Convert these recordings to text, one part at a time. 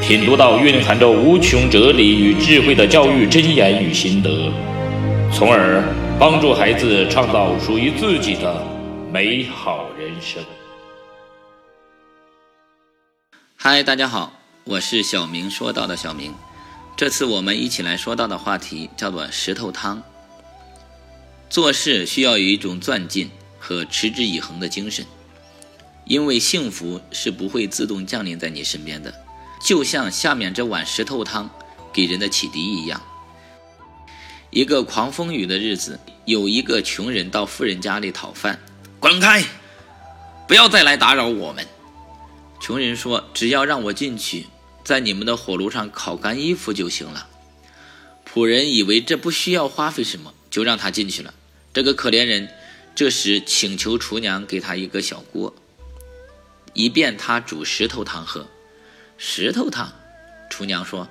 品读到蕴含着无穷哲理与智慧的教育箴言与心得，从而帮助孩子创造属于自己的美好人生。嗨，大家好，我是小明说到的小明。这次我们一起来说到的话题叫做石头汤。做事需要有一种钻劲和持之以恒的精神，因为幸福是不会自动降临在你身边的。就像下面这碗石头汤给人的启迪一样。一个狂风雨的日子，有一个穷人到富人家里讨饭，滚开！不要再来打扰我们。穷人说：“只要让我进去，在你们的火炉上烤干衣服就行了。”仆人以为这不需要花费什么，就让他进去了。这个可怜人这时请求厨娘给他一个小锅，以便他煮石头汤喝。石头汤，厨娘说：“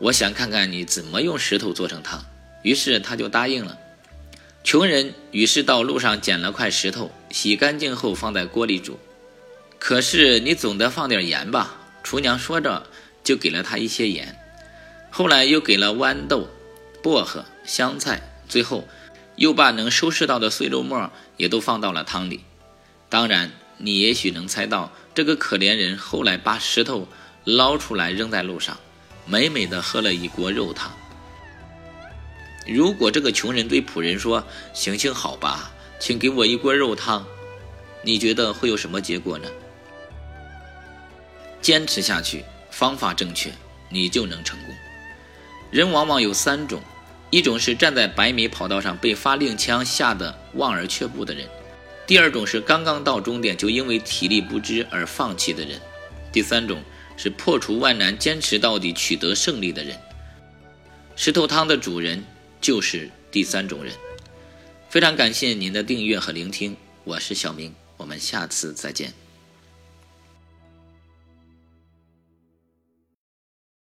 我想看看你怎么用石头做成汤。”于是他就答应了。穷人于是到路上捡了块石头，洗干净后放在锅里煮。可是你总得放点盐吧？厨娘说着就给了他一些盐。后来又给了豌豆、薄荷、香菜，最后又把能收拾到的碎肉末也都放到了汤里。当然，你也许能猜到，这个可怜人后来把石头。捞出来扔在路上，美美的喝了一锅肉汤。如果这个穷人对仆人说：“行行好吧，请给我一锅肉汤。”你觉得会有什么结果呢？坚持下去，方法正确，你就能成功。人往往有三种：一种是站在百米跑道上被发令枪吓得望而却步的人；第二种是刚刚到终点就因为体力不支而放弃的人；第三种。是破除万难、坚持到底、取得胜利的人。石头汤的主人就是第三种人。非常感谢您的订阅和聆听，我是小明，我们下次再见。